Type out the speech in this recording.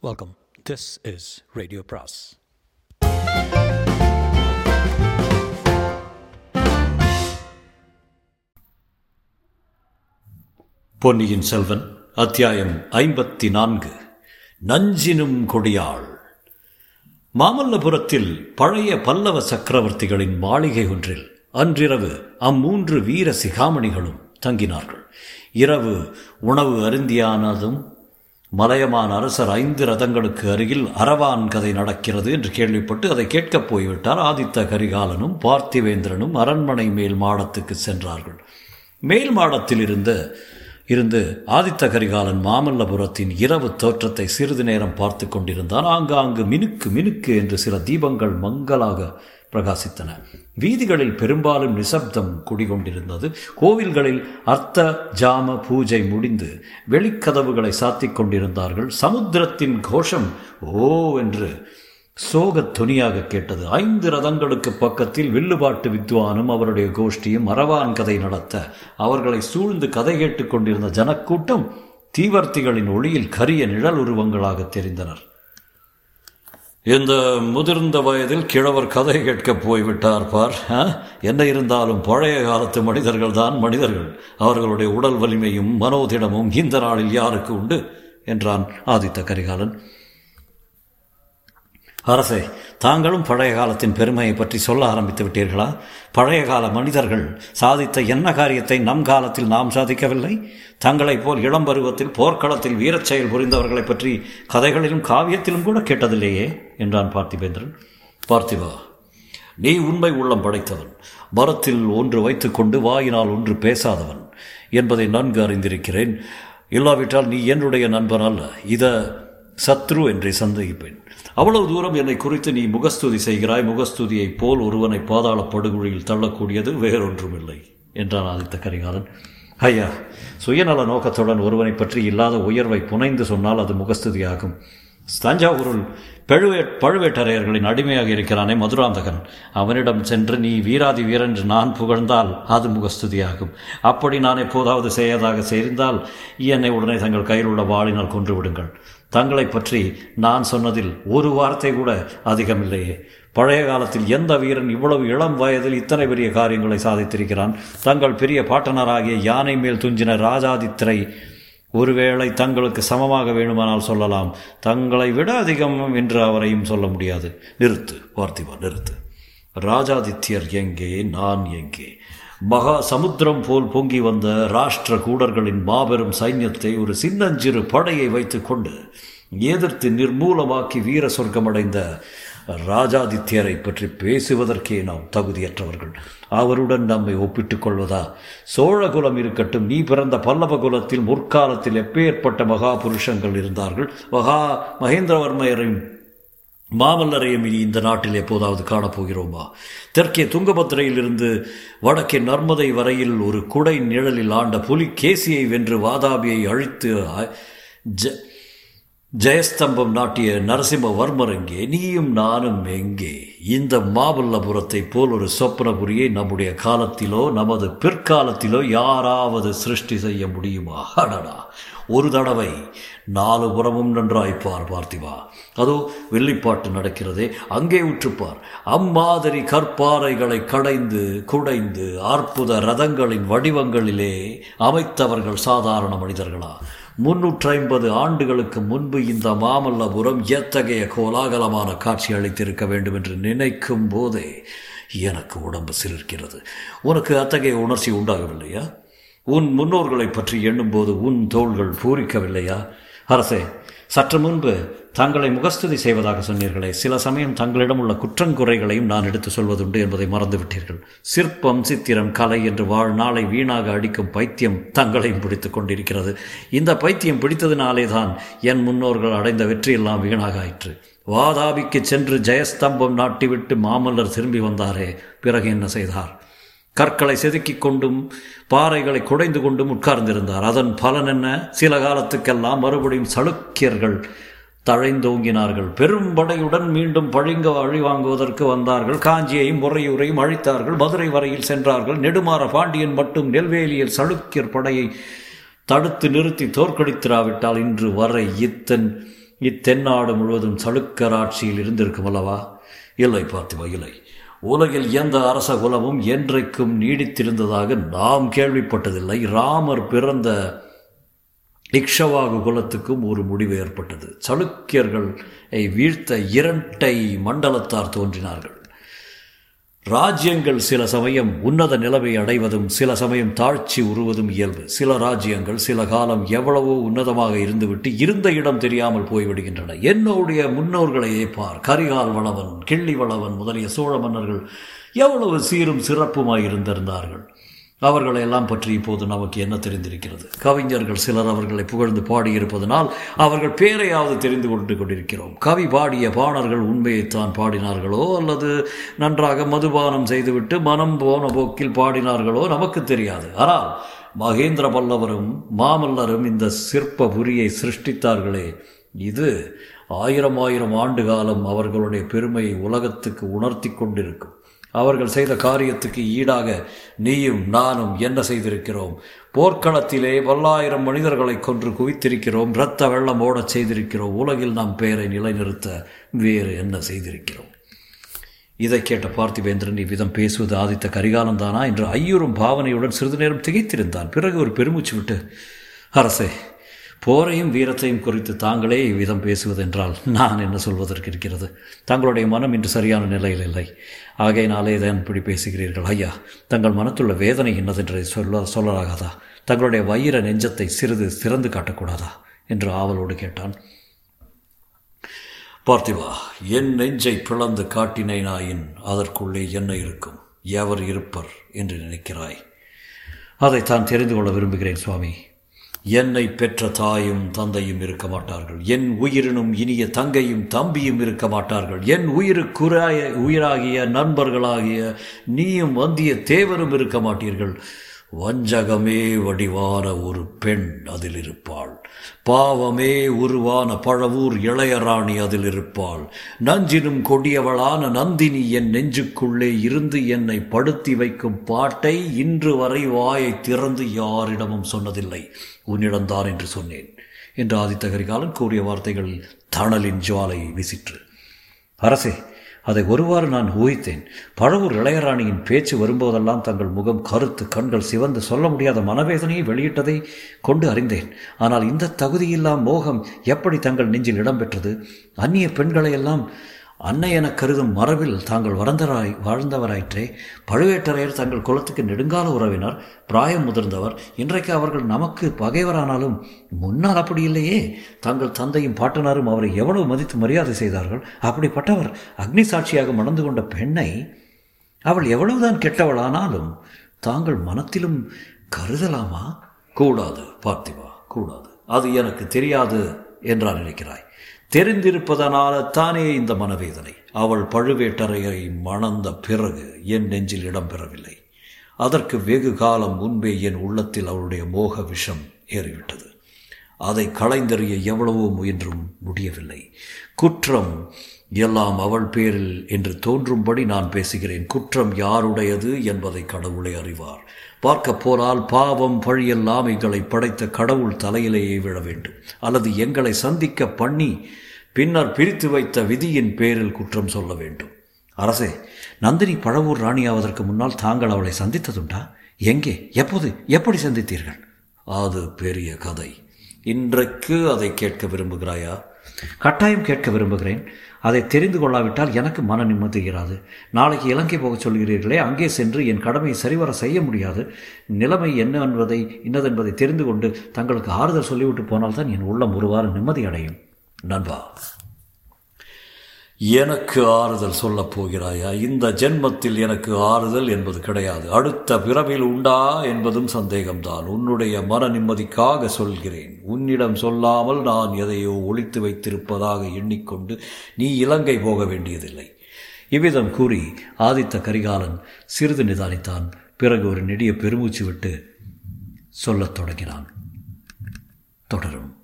Welcome this is radio Pras Ponniyin Selvan அத்தியாயம் ஐம்பத்தி நான்கு நஞ்சினும் கொடியாள். மாமல்லபுரத்தில் பழைய பல்லவ சக்கரவர்த்திகளின் மாளிகை ஒன்றில் அன்றிரவு அம்மூன்று வீர சிகாமணிகளும் தங்கினார்கள். இரவு உணவு அருந்தியானதும் மலையமான் அரசர் ஐந்து ரதங்களுக்கு அருகில் அரவான் கதை நடக்கிறது என்று கேள்விப்பட்டு அதை கேட்கப் போய்விட்டார். ஆதித்த கரிகாலனும் பார்த்திவேந்திரனும் அரண்மனை மேல் மாடத்துக்கு சென்றார்கள். மேல் மாடத்தில் இருந்த இருந்து ஆதித்த கரிகாலன் மாமல்லபுரத்தின் இரவு தோற்றத்தை சிறிது நேரம் பார்த்து கொண்டிருந்தான். ஆங்காங்கு மினுக்கு மினுக்கு என்று சில தீபங்கள் மங்களாக பிரகாசித்தன. வீதிகளில் பெரும்பாலும் நிசப்தம் குடிகொண்டிருந்தது. கோவில்களில் அர்த்த ஜாம பூஜை முடிந்து வெளிக்கதவுகளை சாத்திக் கொண்டிருந்தார்கள். சமுத்திரத்தின் கோஷம் ஓ என்று சோகத் துணியாக கேட்டது. ஐந்து ரதங்களுக்கு பக்கத்தில் வில்லுபாட்டு வித்வானும் அவருடைய கோஷ்டியும் மரவான் கதை நடத்த அவர்களை சூழ்ந்து கதை கேட்டுக் கொண்டிருந்த ஜனக்கூட்டம் தீவர்த்திகளின் ஒளியில் கரிய நிழல் உருவங்களாக தெரிந்தனர். இந்த முதிர்ந்த வயதில் கிழவர் கதை கேட்க போய்விட்டார் பார். என்ன இருந்தாலும் பழைய காலத்து மனிதர்கள் தான் மனிதர்கள். அவர்களுடைய உடல் வலிமையும் மனோதிடமும் இந்த நாளில் யாருக்கு உண்டு? என்றான் ஆதித்த கரிகாலன். அரசே தாங்களும் பழைய காலத்தின் பெருமையை பற்றி சொல்ல ஆரம்பித்து விட்டீர்களா? பழைய கால மனிதர்கள் சாதித்த என்ன காரியத்தை நம் காலத்தில் நாம் சாதிக்கவில்லை? தங்களைப் போல் இளம் பருவத்தில் போர்க்களத்தில் வீரச் செயல் புரிந்தவர்களை பற்றி கதைகளிலும் காவியத்திலும் கூட கேட்டதில்லையே. என்றான் பார்த்திபேந்திரன். பார்த்திபா நீ உண்மை உள்ளம் படைத்தவன். மரத்தில் ஒன்று வைத்துக்கொண்டு வாயினால் ஒன்று பேசாதவன் என்பதை நன்கு அறிந்திருக்கிறேன். இல்லாவிட்டால் நீ என்னுடைய நண்பன் அல்ல. இத சத்ரு என்றே சந்தேகிப்பேன். அவ்வளவு தூரம் என்னை குறித்து நீ முகஸ்துதி செய்கிறாய். முகஸ்துதியைப் போல் ஒருவனை பாதாள படுகொழியில் தள்ளக்கூடியது வேறொன்றுமில்லை என்றான் ஆதித்த கரிகாலன். ஐயா சுயநல நோக்கத்துடன் ஒருவனை பற்றி இல்லாத உயர்வை புனைந்து சொன்னால் அது முகஸ்துதியாகும். தஞ்சாவூரில் பழுவே பழுவேட்டரையர்களின் அடிமையாக இருக்கிறானே மதுராந்தகன். அவனிடம் சென்று நீ வீராதி வீரன் என்று நான் புகழ்ந்தால் அது முகஸ்துதியாகும். அப்படி நான் எப்போதாவது செய்யதாக சேர்ந்தால் என்னை உடனே தங்கள் கையில் உள்ள வாளினால் கொன்று விடுங்கள். தங்களை பற்றி நான் சொன்னதில் ஒரு வார்த்தை கூட அதிகமில்லையே. பழைய காலத்தில் எந்த வீரன் இவ்வளவு இளம் வயதில் இத்தனை பெரிய காரியங்களை சாதித்திருக்கிறான்? தங்கள் பெரிய பாட்டனராகிய யானை மேல் துஞ்சின ராஜாதித்திரை ஒருவேளை தங்களுக்கு சமமாக வேணுமானால் சொல்லலாம். தங்களை விட அதிகம் என்று அவரையும் சொல்ல முடியாது. நிறுத்து பார்த்திபா நிறுத்து. ராஜாதித்யர் எங்கே நான் எங்கே? மகா சமுத்திரம் போல் பொங்கி வந்த ராஷ்டிர கூடர்களின் மாபெரும் சைன்யத்தை ஒரு சின்னஞ்சிறு படையை வைத்துக்கொண்டு எதிர்த்து நிர்மூலமாக்கி வீர சொர்க்கமடைந்த ராஜாதித்யரை பற்றி பேசுவதற்கே நாம் தகுதியற்றவர்கள். அவருடன் நம்மை ஒப்பிட்டுக் கொள்வதா? சோழகுலம் இருக்கட்டும் நீ பிறந்த பல்லவ குலத்தில் முற்காலத்தில் எப்பேற்பட்ட மகா புருஷங்கள் இருந்தார்கள்? மகா மகேந்திரவர்மையரையும் மாமல்லரையும் இனி இந்த நாட்டில் எப்போதாவது காணப்போகிறோமா தெற்கே துங்கபத்திரையிலிருந்து வடக்கே நர்மதை வரையில் ஒரு குடை நிழலில் ஆண்ட புலி கேசியை வென்று வாதாபியை அழித்து ஜ ஜெயஸ்தம்பம் நாட்டிய நரசிம்மவர்மர் எங்கே நீயும் நானும் எங்கே? இந்த மாமல்லபுரத்தை போல் ஒரு சொப்னபுரியை நம்முடைய காலத்திலோ நமது பிற்காலத்திலோ யாராவது சிருஷ்டி செய்ய முடியுமா? அடடா! ஒரு தடவை நாலு புறமும் நன்றாய்ப்பார் பார்த்திவா அதோ வெள்ளிப்பாட்டு நடக்கிறதே அங்கே உற்றுப்பார். அம்மாதிரி கற்பாறைகளை கடைந்து குடைந்து அற்புத ரதங்களின் வடிவங்களிலே அமைத்தவர்கள் சாதாரண மனிதர்களா? முன்னூற்றி ஐம்பது ஆண்டுகளுக்கு முன்பு இந்த மாமல்லபுரம் எத்தகைய கோலாகலமான காட்சி அளித்திருக்க வேண்டும் என்று நினைக்கும் போதே எனக்கு உடம்பு சிலிர்க்கிறது. உனக்கு அத்தகைய உணர்ச்சி உண்டாகவில்லையா? உன் முன்னோர்களை பற்றி எண்ணும்போது உன் தோள்கள் பூரிக்கவில்லையா? அரசே சற்று முன்பு தங்களை முகஸ்துதி செய்வதாக சொன்னீர்களே சில சமயம் தங்களிடம் உள்ள குற்றங்குறைகளையும் நான் எடுத்து சொல்வதுண்டு என்பதை மறந்துவிட்டீர்கள். சிற்பம் சித்திரம் கலை என்று வாழ்நாளை வீணாக அடிக்கும் பைத்தியம் தங்களையும் பிடித்து கொண்டிருக்கிறது. இந்த பைத்தியம் பிடித்ததினாலே தான் என் முன்னோர்கள் அடைந்த வெற்றியெல்லாம் வீணாக ஆயிற்று. வாதாபிக்கு சென்று ஜெயஸ்தம்பம் நாட்டிவிட்டு மாமல்லர் திரும்பி வந்தாரே பிறகு என்ன செய்தார்? கற்களை செதுக்கி கொண்டும் பாறைகளை குடைந்து கொண்டும் உட்கார்ந்திருந்தார். அதன் பலன் என்ன? சில காலத்துக்கெல்லாம் மறுபடியும் சளுக்கியர்கள் தழைந்தோங்கினார்கள் பெரும் படையுடன் மீண்டும் பழிங்க வழி வாங்குவதற்கு வந்தார்கள். காஞ்சியையும் முறையூரையும் அழித்தார்கள். மதுரை வரையில் சென்றார்கள். நெடுமாற பாண்டியன் மட்டும் நெல்வேலியில் சளுக்கியர் படையை தடுத்து நிறுத்தி தோற்கடித்திராவிட்டால் இன்று வரை இத்தன் இத்தென்னாடு முழுவதும் சளுக்கர் ஆட்சியில் இருந்திருக்கும் அல்லவா? இல்லை பார்த்திவா இல்லை. உலகில் எந்த அரச குலமும் என்றைக்கும் நீடித்திருந்ததாக நாம் கேள்விப்பட்டதில்லை. ராமர் பிறந்த இக்ஷவாகு குலத்துக்கும் ஒரு முடிவு ஏற்பட்டது. சளுக்கியர்களை வீழ்த்த இரட்டை மண்டலத்தார் தோன்றினார்கள். ராஜ்யங்கள் சில சமயம் உன்னத நிலைமை அடைவதும் சில சமயம் தாழ்ச்சி உருவதும் இயல்பு. சில ராஜ்யங்கள் சில காலம் எவ்வளவோ உன்னதமாக இருந்துவிட்டு இருந்த இடம் தெரியாமல் போய்விடுகின்றன. என்னுடைய முன்னோர்களையே பார். கரிகால் வளவன் கிள்ளி வளவன் முதலிய சோழ மன்னர்கள் எவ்வளவு சீரும் சிறப்புமாய் இருந்திருந்தார்கள். அவர்களை எல்லாம் பற்றி இப்போது நமக்கு என்ன தெரிந்திருக்கிறது? கவிஞர்கள் சிலர் அவர்களை புகழ்ந்து பாடியிருப்பதனால் அவர்கள் பேரையாவது தெரிந்து கொண்டு கொண்டிருக்கிறோம். கவி பாடிய பாணர்கள் உண்மையைத்தான் பாடினார்களோ அல்லது நன்றாக மதுபானம் செய்துவிட்டு மனம் போன போக்கில் பாடினார்களோ நமக்கு தெரியாது. ஆனால் மகேந்திர பல்லவரும் மாமல்லரும் இந்த சிற்ப புரியை சிருஷ்டித்தார்களே. இது ஆயிரம் ஆயிரம் ஆண்டு காலம் அவர்களுடைய பெருமையை உலகத்துக்கு உணர்த்தி கொண்டிருக்கும். அவர்கள் செய்த காரியத்துக்கு ஈடாக நீயும் நானும் என்ன செய்திருக்கிறோம்? போர்க்களத்திலே பல்லாயிரம் மனிதர்களை கொன்று குவித்திருக்கிறோம். இரத்த வெள்ளம் ஓடச் செய்திருக்கிறோம். உலகில் நாம் பெயரை நிலைநிறுத்த வேறு என்ன செய்திருக்கிறோம்? இதை கேட்ட பார்த்திவேந்திரன் இவ்விதம் பேசுவது ஆதித்த கரிகாலம் தானா என்று ஐயூரும் பாவனையுடன் சிறிது நேரம் திகைத்திருந்தான். பிறகு ஒரு பெருமூச்சு விட்டு அரசே போரையும் வீரத்தையும் குறித்து தாங்களே இவ்விதம் பேசுவதென்றால் நான் என்ன சொல்வதற்கு இருக்கிறது? தங்களுடைய மனம் இன்று சரியான நிலையில் இல்லை. ஆகையினாலே தான் இப்படி பேசுகிறீர்கள். ஐயா தங்கள் மனத்துள்ள வேதனை என்னதென்று சொல்ல சொல்லலாகாதா? தங்களுடைய வயிற நெஞ்சத்தை சிறிது சிறந்து காட்டக்கூடாதா? என்று ஆவலோடு கேட்டான். பார்த்திவா என் நெஞ்சை பிளந்து காட்டினேனாயின் அதற்குள்ளே என்ன இருக்கும்? எவர் இருப்பர் என்று நினைக்கிறாய்? அதை தான் தெரிந்து கொள்ள விரும்புகிறேன் சுவாமி. என்னை பெற்ற தாயும் தந்தையும் இருக்க மாட்டார்கள். என் உயிரினும் இனிய தங்கையும் தம்பியும் இருக்க மாட்டார்கள். என் உயிருக்குறாய உயிராகிய நண்பர்களாகிய நீயும் வந்திய தேவரும் இருக்க மாட்டீர்கள். வஞ்சகமே வடிவான ஒரு பெண் அதில் இருப்பாள் பாவமே உருவான பழவூர் இளையராணி அதில் இருப்பாள் நஞ்சினும் கொடியவளான நந்தினி என் நெஞ்சுக்குள்ளே இருந்து என்னை படுத்தி வைக்கும் பாட்டை இன்று வரை வாயை திறந்து யாரிடமும் சொன்னதில்லை. உன்னிடம்தான் என்று சொன்னேன். என்று ஆதித்த கரிகாலன் கூறிய வார்த்தைகளில் தணலின் ஜுவாலை விசிற்று. அரசே அதை ஒருவாறு நான் ஊகித்தேன். பழவூர் இளையராணியின் பேச்சு வரும்போதெல்லாம் தங்கள் முகம் கருத்து கண்கள் சிவந்து சொல்ல முடியாத மனவேதனையை வெளியிட்டதை கொண்டு அறிந்தேன். ஆனால் இந்த தகுதியில்லா மோகம் எப்படி தங்கள் நெஞ்சில் இடம்பெற்றது? அந்நிய பெண்களையெல்லாம் அன்னை என கருதும் மரபில் தாங்கள் வளர்ந்தராய் வாழ்ந்தவராயிற்றே பழுவேட்டரையர் தங்கள் குலத்துக்கு நெடுங்கால உறவினர் பிராயம் முதிர்ந்தவர் இன்றைக்கு அவர்கள் நமக்கு பகைவரானாலும் முன்னால் அப்படி இல்லையே. தங்கள் தந்தையும் பாட்டனாரும் அவரை எவ்வளவு மதித்து மரியாதை செய்தார்கள். அப்படிப்பட்டவர் அக்னி சாட்சியாக மணந்து கொண்ட பெண்ணை அவள் எவ்வளவுதான் கெட்டவளானாலும் தாங்கள் மனத்திலும் கருதலாமா? கூடாது பார்த்திவா கூடாது. அது எனக்கு தெரியாது என்றால் நினைக்கிறாய் தெரிந்திருப்பதனால தானே இந்த மனவேதனை. அவள் பழுவேட்டரையை மணந்த பிறகு என் நெஞ்சில் இடம்பெறவில்லை. அதற்கு வெகு காலம் முன்பே என் உள்ளத்தில் அவளுடைய மோக விஷம் ஏறிவிட்டது. அதை களைந்தறிய எவ்வளவோ முயன்றும் முடியவில்லை. குற்றம் எல்லாம் அவள் பேரில் என்று தோன்றும்படி நான் பேசுகிறேன். குற்றம் யாருடையது என்பதை கடவுளை அறிவார். பார்க்க போனால் பாவம் பழியெல்லாம் எங்களை படைத்த கடவுள் தலையிலேயே விழ வேண்டும். அல்லது எங்களை சந்திக்க பண்ணி பின்னர் பிரித்து வைத்த விதியின் பேரில் குற்றம் சொல்ல வேண்டும். அரசே நந்தினி பழவூர் ராணியாவதற்கு முன்னால் தாங்கள் அவளை சந்தித்ததுண்டா? எங்கே? எப்போது? எப்படி சந்தித்தீர்கள்? அது பெரிய கதை. இன்றைக்கு அதை கேட்க விரும்புகிறாயா? கட்டாயம் கேட்க விரும்புகிறேன். அதை தெரிந்து கொள்ளாவிட்டால் எனக்கு மன நிம்மதிகிறாது நாளைக்கு இலங்கை போகச் சொல்கிறீர்களே அங்கே சென்று என் கடமையை சரிவர செய்ய முடியாது. நிலைமை என்ன என்பதை இன்னதென்பதை தெரிந்து கொண்டு தங்களுக்கு ஆறுதல் சொல்லிவிட்டு போனால்தான் என் உள்ளம் ஒருவாறு நிம்மதி அடையும். நண்பா. எனக்கு ஆறுதல் சொல்லப் போகிறாயா? இந்த ஜென்மத்தில் எனக்கு ஆறுதல் என்பது கிடையாது. அடுத்த பிறவில் உண்டா என்பதும் சந்தேகம்தான். உன்னுடைய மன நிம்மதிக்காக சொல்கிறேன். உன்னிடம் சொல்லாமல் நான் எதையோ ஒழித்து வைத்திருப்பதாக எண்ணிக்கொண்டு நீ இலங்கை போக வேண்டியதில்லை. இவ்விதம் கூறி ஆதித்த கரிகாலன் சிறிது நிதானித்தான். பிறகு ஒரு நெடிய பெருமூச்சு விட்டு சொல்லத் தொடங்கினான். தொடரும்.